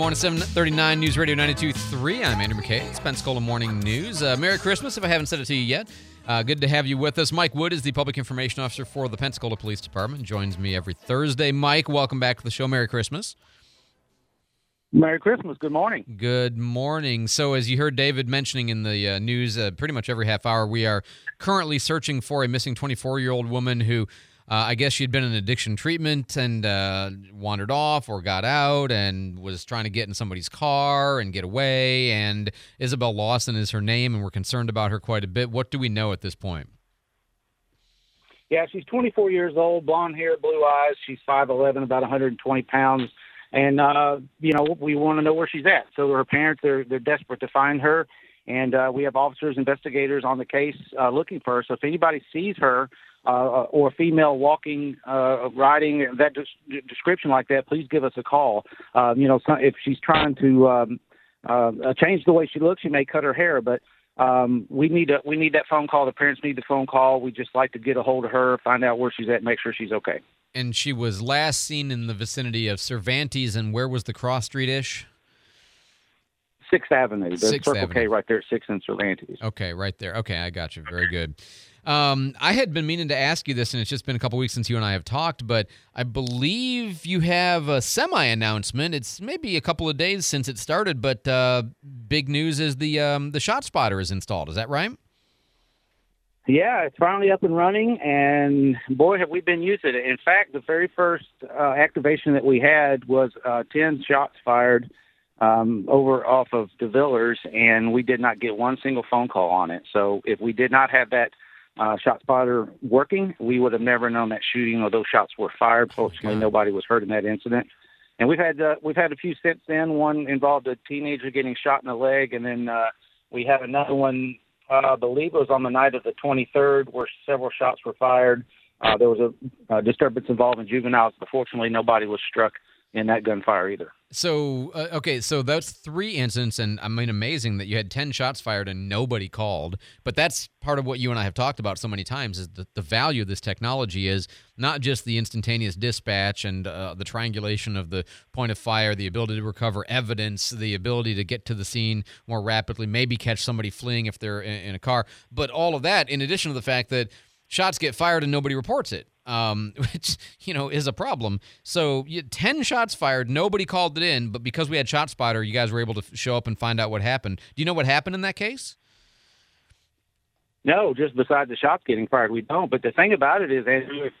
Morning, 739 News Radio 92.3. I'm Andrew McKay. It's Pensacola Morning News. Uh, Merry Christmas if I haven't said it to you yet. Uh, good to have you with us. Mike Wood is the Public Information Officer for the Pensacola Police Department. Joins me every Thursday. Mike, welcome back to the show. Merry Christmas. Merry Christmas. Good morning. Good morning. So, as you heard David mentioning in the uh, news, uh, pretty much every half hour, we are currently searching for a missing 24 year old woman who uh, I guess she'd been in addiction treatment and uh, wandered off or got out and was trying to get in somebody's car and get away. And Isabel Lawson is her name, and we're concerned about her quite a bit. What do we know at this point? Yeah, she's 24 years old, blonde hair, blue eyes. She's 5'11, about 120 pounds. And, uh, you know, we want to know where she's at. So her parents, they're, they're desperate to find her. And uh, we have officers, investigators on the case uh, looking for her. So if anybody sees her, uh, or a female walking, uh, riding that des- description like that, please give us a call. Uh, you know, if she's trying to um, uh, change the way she looks, she may cut her hair, but um, we need a, we need that phone call. The parents need the phone call. We just like to get a hold of her, find out where she's at, make sure she's okay. And she was last seen in the vicinity of Cervantes, and where was the cross street ish? Sixth Avenue, the Sixth Circle Avenue. K right there at Sixth and Cervantes. Okay, right there. Okay, I got you. Very good. Um, I had been meaning to ask you this, and it's just been a couple weeks since you and I have talked, but I believe you have a semi announcement. It's maybe a couple of days since it started, but uh, big news is the um, the shot spotter is installed. Is that right? Yeah, it's finally up and running, and boy, have we been using it. In fact, the very first uh, activation that we had was uh, 10 shots fired um, over off of DeVilliers, and we did not get one single phone call on it. So if we did not have that uh, shot spotter working, we would have never known that shooting or those shots were fired. Fortunately, God. nobody was hurt in that incident. And we've had uh, we've had a few since then. One involved a teenager getting shot in the leg, and then uh, we had another one. Uh, I believe it was on the night of the 23rd, where several shots were fired. Uh, there was a, a disturbance involving juveniles, but fortunately, nobody was struck in that gunfire either. So uh, okay, so that's three incidents, and I mean, amazing that you had ten shots fired and nobody called. But that's part of what you and I have talked about so many times is that the value of this technology is not just the instantaneous dispatch and uh, the triangulation of the point of fire, the ability to recover evidence, the ability to get to the scene more rapidly, maybe catch somebody fleeing if they're in, in a car, but all of that in addition to the fact that shots get fired and nobody reports it um, which you know is a problem. So you, ten shots fired, nobody called it in, but because we had shot spotter, you guys were able to show up and find out what happened. Do you know what happened in that case? No, just besides the shots getting fired, we don't. But the thing about it is, Andrew, if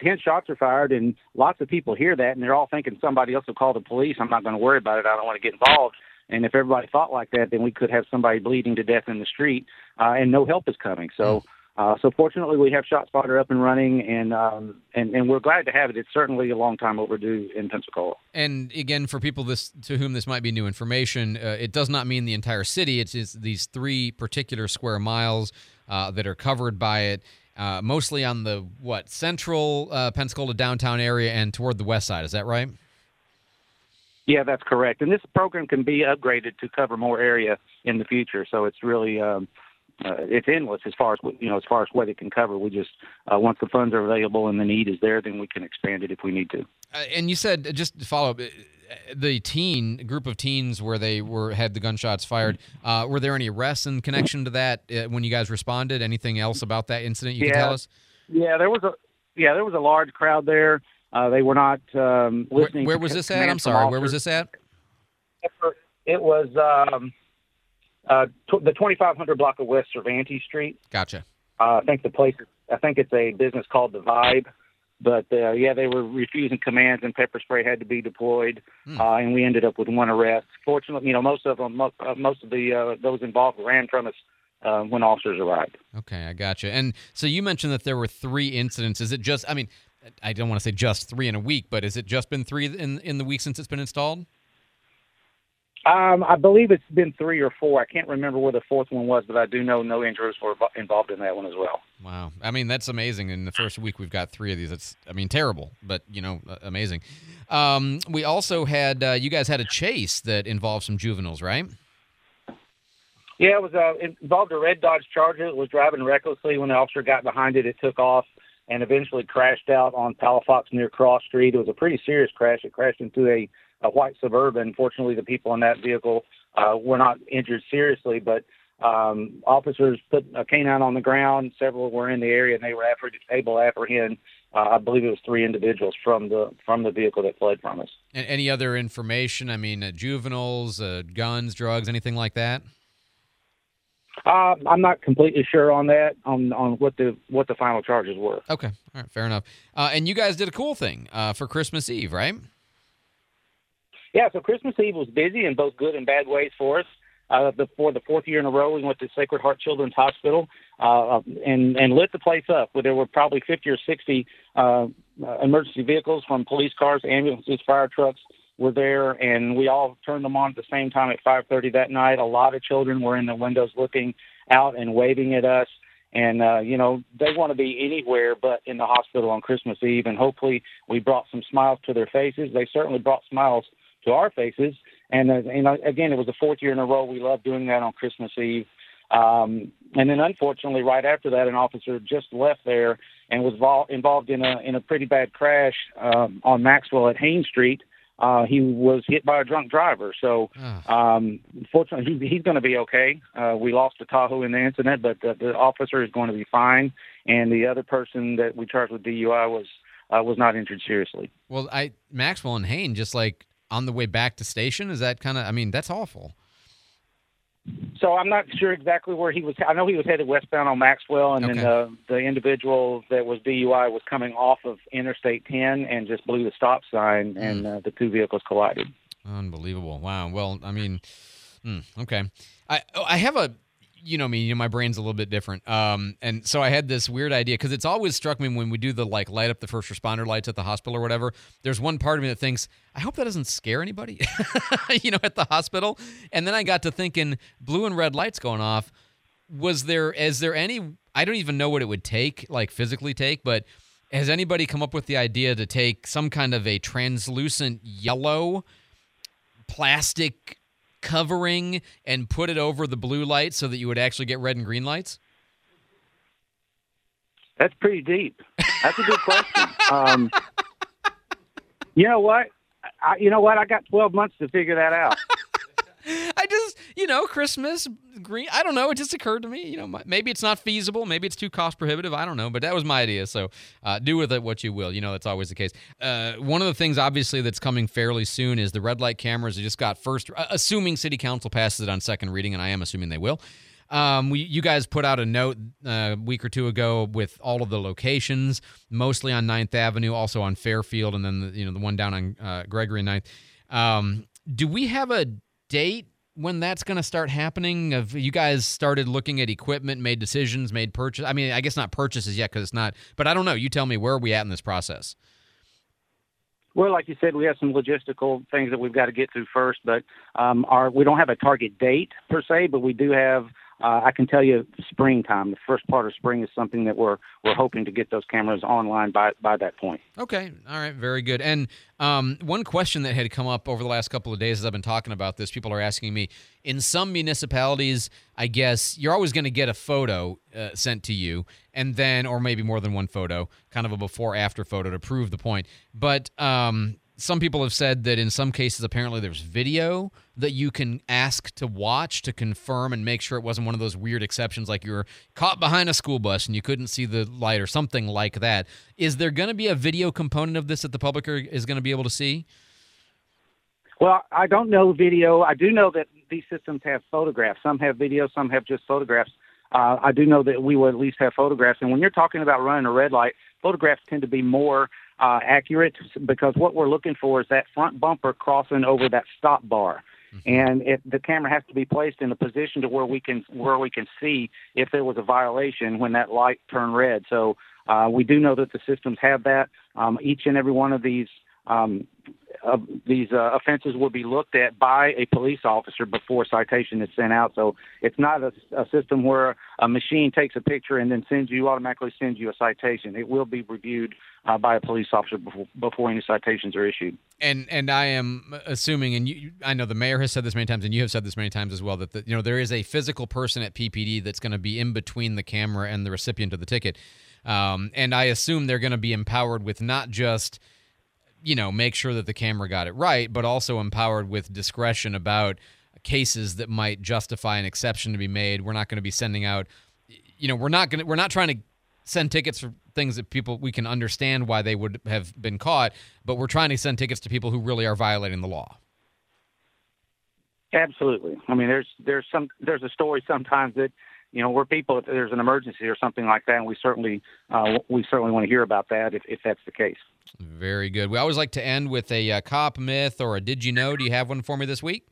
ten shots are fired and lots of people hear that and they're all thinking somebody else will call the police, I'm not going to worry about it. I don't want to get involved. And if everybody thought like that, then we could have somebody bleeding to death in the street, uh, and no help is coming. So. Uh, so fortunately, we have ShotSpotter up and running, and, um, and and we're glad to have it. It's certainly a long time overdue in Pensacola. And again, for people this to whom this might be new information, uh, it does not mean the entire city. It's just these three particular square miles uh, that are covered by it, uh, mostly on the what central uh, Pensacola downtown area and toward the west side. Is that right? Yeah, that's correct. And this program can be upgraded to cover more area in the future. So it's really um, uh, it's endless as far as you know as far as what it can cover. We just uh, once the funds are available and the need is there, then we can expand it if we need to. Uh, and you said uh, just to follow up, uh, the teen group of teens where they were had the gunshots fired. Uh, were there any arrests in connection to that uh, when you guys responded? Anything else about that incident you Yeah. can tell us? Yeah, there was a yeah there was a large crowd there. Uh, they were not um, listening. where to was this at? I'm sorry. Where was this at? It was um, uh, t- the 2500 block of West Cervantes Street. Gotcha. Uh, I think the place. I think it's a business called the Vibe. But uh, yeah, they were refusing commands, and pepper spray had to be deployed, Hmm. uh, and we ended up with one arrest. Fortunately, you know, most of them, mo- uh, most of the uh, those involved ran from us uh, when officers arrived. Okay, I gotcha. And so you mentioned that there were three incidents. Is it just? I mean, I don't want to say just three in a week, but has it just been three in in the week since it's been installed? Um, I believe it's been three or four. I can't remember where the fourth one was, but I do know no injuries were involved in that one as well. Wow. I mean, that's amazing. In the first week, we've got three of these. It's, I mean, terrible, but, you know, amazing. Um, we also had, uh, you guys had a chase that involved some juveniles, right? Yeah, it was uh, it involved a red Dodge Charger that was driving recklessly. When the officer got behind it, it took off. and eventually crashed out on Palafox near Cross Street. It was a pretty serious crash. It crashed into a, a white suburban. Fortunately, the people in that vehicle uh, were not injured seriously, but um, officers put a canine on the ground. Several were in the area, and they were able to apprehend. Uh, I believe it was three individuals from the from the vehicle that fled from us. And any other information? I mean, uh, juveniles, uh, guns, drugs, anything like that? Uh, I'm not completely sure on that, on on what the what the final charges were. Okay, all right, fair enough. Uh, and you guys did a cool thing uh, for Christmas Eve, right? Yeah, so Christmas Eve was busy in both good and bad ways for us. Uh, the, for the fourth year in a row, we went to Sacred Heart Children's Hospital uh, and and lit the place up. Where there were probably 50 or 60 uh, emergency vehicles, from police cars, ambulances, fire trucks, were there, and we all turned them on at the same time at 5:30 that night. A lot of children were in the windows looking out and waving at us. And uh, you know they want to be anywhere but in the hospital on Christmas Eve. And hopefully we brought some smiles to their faces. They certainly brought smiles to our faces. And uh, you know again, it was the fourth year in a row. We love doing that on Christmas Eve. Um, and then unfortunately, right after that, an officer just left there and was vol- involved in a in a pretty bad crash um, on Maxwell at Haines Street uh, he was hit by a drunk driver. So, um, fortunately, he, he's going to be okay. Uh, we lost the Tahoe in the incident, but the, the officer is going to be fine. And the other person that we charged with DUI was uh, was not injured seriously. Well, I Maxwell and Hain just like on the way back to station. Is that kind of? I mean, that's awful. So I'm not sure exactly where he was. I know he was headed westbound on Maxwell, and okay. then the the individual that was DUI was coming off of Interstate 10 and just blew the stop sign, mm. and uh, the two vehicles collided. Unbelievable! Wow. Well, I mean, mm, okay. I I have a you know me, you know, my brain's a little bit different. Um, and so I had this weird idea because it's always struck me when we do the like light up the first responder lights at the hospital or whatever. There's one part of me that thinks, I hope that doesn't scare anybody, you know, at the hospital. And then I got to thinking, blue and red lights going off. Was there, is there any, I don't even know what it would take, like physically take, but has anybody come up with the idea to take some kind of a translucent yellow plastic covering and put it over the blue light so that you would actually get red and green lights? That's pretty deep. That's a good question. Um, you know what? I, you know what? I got 12 months to figure that out. You know, Christmas green. I don't know. It just occurred to me. You know, maybe it's not feasible. Maybe it's too cost prohibitive. I don't know. But that was my idea. So uh, do with it what you will. You know, that's always the case. Uh, one of the things, obviously, that's coming fairly soon is the red light cameras. They just got first, uh, assuming City Council passes it on second reading, and I am assuming they will. Um, we, you guys put out a note uh, a week or two ago with all of the locations, mostly on 9th Avenue, also on Fairfield, and then the, you know the one down on uh, Gregory 9th. Um, do we have a date when that's going to start happening? Have you guys started looking at equipment, made decisions, made purchase? I mean, I guess not purchases yet because it's not, but I don't know. You tell me where are we at in this process? Well, like you said, we have some logistical things that we've got to get through first, but um, our we don't have a target date per se, but we do have uh, I can tell you springtime. The first part of spring is something that we're we're hoping to get those cameras online by by that point. Okay, all right, very good. And um, one question that had come up over the last couple of days as I've been talking about this, people are asking me. In some municipalities, I guess you're always going to get a photo uh, sent to you, and then, or maybe more than one photo, kind of a before-after photo to prove the point. But um, some people have said that in some cases, apparently, there's video that you can ask to watch to confirm and make sure it wasn't one of those weird exceptions like you were caught behind a school bus and you couldn't see the light or something like that. Is there going to be a video component of this that the public are, is going to be able to see? Well, I don't know video. I do know that these systems have photographs. Some have video, some have just photographs. Uh, I do know that we will at least have photographs. And when you're talking about running a red light, photographs tend to be more uh, accurate because what we're looking for is that front bumper crossing over that stop bar. Mm-hmm. And it, the camera has to be placed in a position to where we can where we can see if there was a violation when that light turned red. So uh, we do know that the systems have that. Um, each and every one of these um, uh, these uh, offenses will be looked at by a police officer before citation is sent out. So it's not a, a, system where a machine takes a picture and then sends you automatically sends you a citation. It will be reviewed uh, by a police officer before, before any citations are issued. And and I am assuming, and you, I know the mayor has said this many times, and you have said this many times as well, that the, you know there is a physical person at PPD that's going to be in between the camera and the recipient of the ticket. Um, and I assume they're going to be empowered with not just you know make sure that the camera got it right, but also empowered with discretion about cases that might justify an exception to be made. We're not going to be sending out, you know, we're not going to we're not trying to send tickets for things that people we can understand why they would have been caught, but we're trying to send tickets to people who really are violating the law. Absolutely. I mean, there's there's some there's a story sometimes that you know where people there's an emergency or something like that, and we certainly uh, we certainly want to hear about that if, if that's the case. Very good. We always like to end with a uh, cop myth or a did you know? Do you have one for me this week?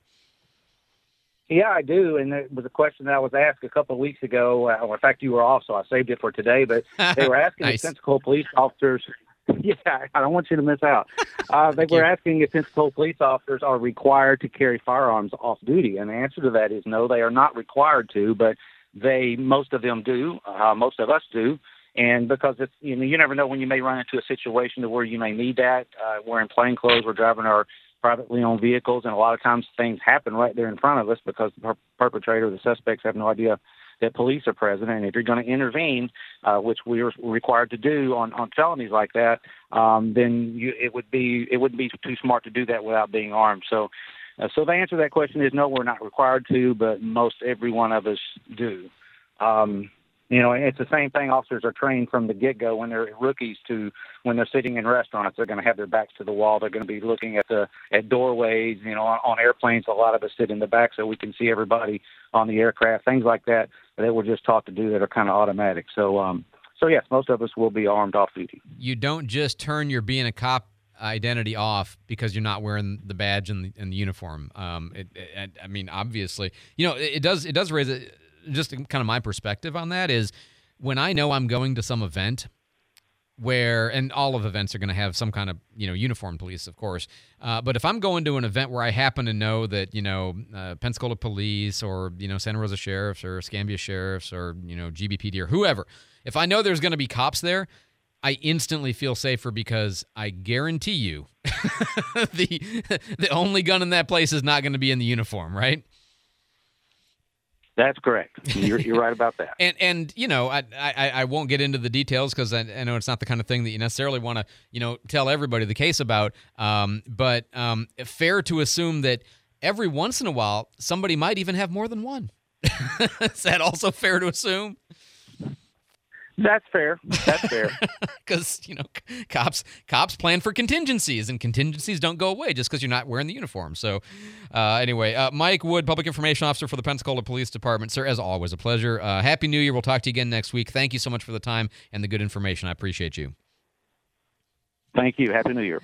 Yeah, I do, and it was a question that I was asked a couple of weeks ago. Uh, in fact, you were off, so I saved it for today. But they were asking nice. if Pensacola police officers. Yeah, I don't want you to miss out. Uh, they were asking if Pensacola police officers are required to carry firearms off duty, and the answer to that is no. They are not required to, but they most of them do. Uh, most of us do, and because it's you know you never know when you may run into a situation to where you may need that. Uh, we're in plain clothes. We're driving our privately owned vehicles, and a lot of times things happen right there in front of us because the per- perpetrator, the suspects, have no idea that police are present. And if you're going to intervene, uh, which we are required to do on, on felonies like that, um, then you, it would be it wouldn't be too smart to do that without being armed. So, uh, so the answer to that question is no, we're not required to, but most every one of us do. Um, you know, it's the same thing. Officers are trained from the get-go when they're rookies to when they're sitting in restaurants. They're going to have their backs to the wall. They're going to be looking at the at doorways. You know, on, on airplanes, a lot of us sit in the back so we can see everybody on the aircraft. Things like that that we're just taught to do that are kind of automatic. So, um, so yes, most of us will be armed off duty. You don't just turn your being a cop identity off because you're not wearing the badge and the, and the uniform. Um, it, it, I mean, obviously, you know, it, it does it does raise a just kind of my perspective on that is when I know I'm going to some event where and all of events are going to have some kind of you know uniform police of course uh, but if i'm going to an event where i happen to know that you know uh, pensacola police or you know santa rosa sheriffs or Escambia sheriffs or you know gbpd or whoever if i know there's going to be cops there i instantly feel safer because i guarantee you the the only gun in that place is not going to be in the uniform right that's correct. You're, you're right about that. and and you know, I I, I won't get into the details because I, I, know it's not the kind of thing that you necessarily want to you know tell everybody the case about. Um, but um, fair to assume that every once in a while somebody might even have more than one. Is that also fair to assume? That's fair. That's fair. Because you know, cops cops plan for contingencies, and contingencies don't go away just because you're not wearing the uniform. So, uh, anyway, uh, Mike Wood, Public Information Officer for the Pensacola Police Department, sir. As always, a pleasure. Uh, Happy New Year. We'll talk to you again next week. Thank you so much for the time and the good information. I appreciate you. Thank you. Happy New Year.